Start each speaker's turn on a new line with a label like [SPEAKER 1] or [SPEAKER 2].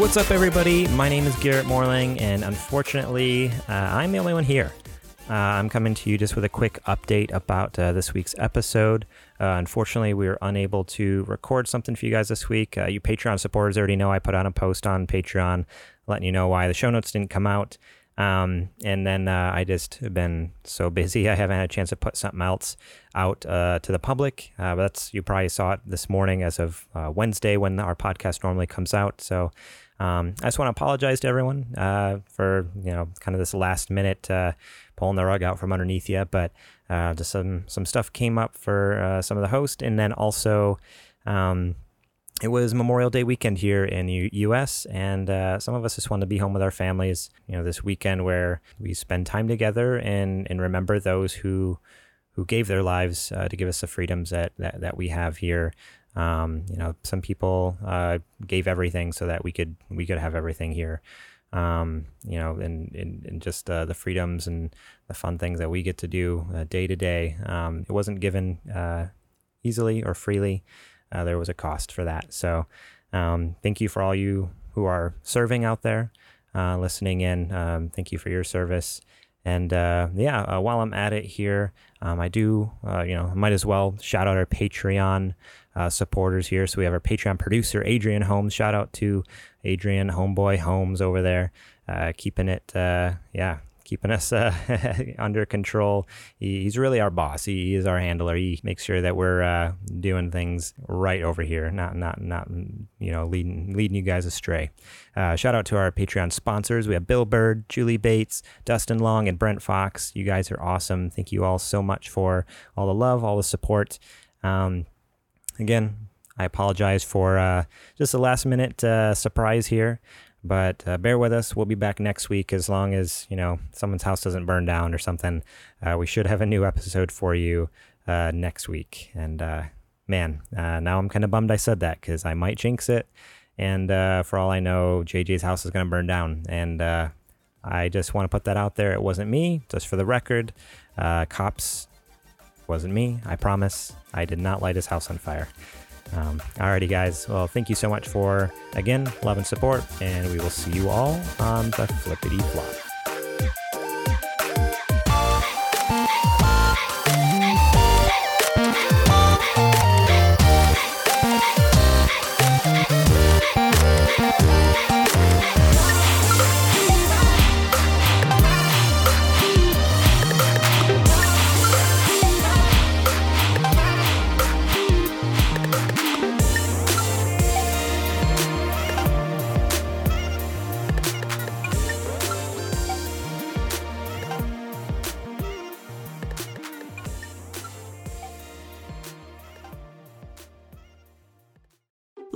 [SPEAKER 1] What's up, everybody? My name is Garrett Morling, and unfortunately, uh, I'm the only one here. Uh, I'm coming to you just with a quick update about uh, this week's episode. Uh, unfortunately, we were unable to record something for you guys this week. Uh, you Patreon supporters already know I put out a post on Patreon letting you know why the show notes didn't come out. Um, and then uh, I just have been so busy, I haven't had a chance to put something else out uh, to the public. Uh, but that's you probably saw it this morning as of uh, Wednesday when our podcast normally comes out. So um, I just want to apologize to everyone uh, for you know kind of this last minute uh, pulling the rug out from underneath you. But just some some stuff came up for some of the host, and then also. Um, it was Memorial Day weekend here in the U.S., and uh, some of us just wanted to be home with our families. You know, this weekend where we spend time together and and remember those who who gave their lives uh, to give us the freedoms that that, that we have here. Um, you know, some people uh, gave everything so that we could we could have everything here. Um, you know, and, and, and just uh, the freedoms and the fun things that we get to do uh, day to day. Um, it wasn't given uh, easily or freely uh, there was a cost for that. So um, thank you for all you who are serving out there, uh, listening in. Um, thank you for your service. And uh, yeah, uh, while I'm at it here, um, I do, uh, you know, might as well shout out our Patreon uh, supporters here. So we have our Patreon producer, Adrian Holmes. Shout out to Adrian Homeboy Holmes over there, keeping it, yeah, keeping us uh, under control. He, he's really our boss. He, he, is our handler. He makes sure that we're uh, doing things right over here, not not not you know leading leading you guys astray. Uh, shout out to our Patreon sponsors. We have Bill Bird, Julie Bates, Dustin Long, and Brent Fox. You guys are awesome. Thank you all so much for all the love, all the support. Um, again, I apologize for uh, just a last minute uh, surprise here. But uh, bear with us. We'll be back next week as long as, you know, someone's house doesn't burn down or something. Uh, we should have a new episode for you uh, next week. And uh, man, uh, now I'm kind of bummed I said that because I might jinx it. And uh, for all I know, JJ's house is going to burn down. And I just want to put that out there. It wasn't me, just for the record. cops wasn't me. I promise. I did not light his house on fire. Um, alrighty, guys. Well, thank you so much for, again, love and support, and we will see you all on the flippity flop.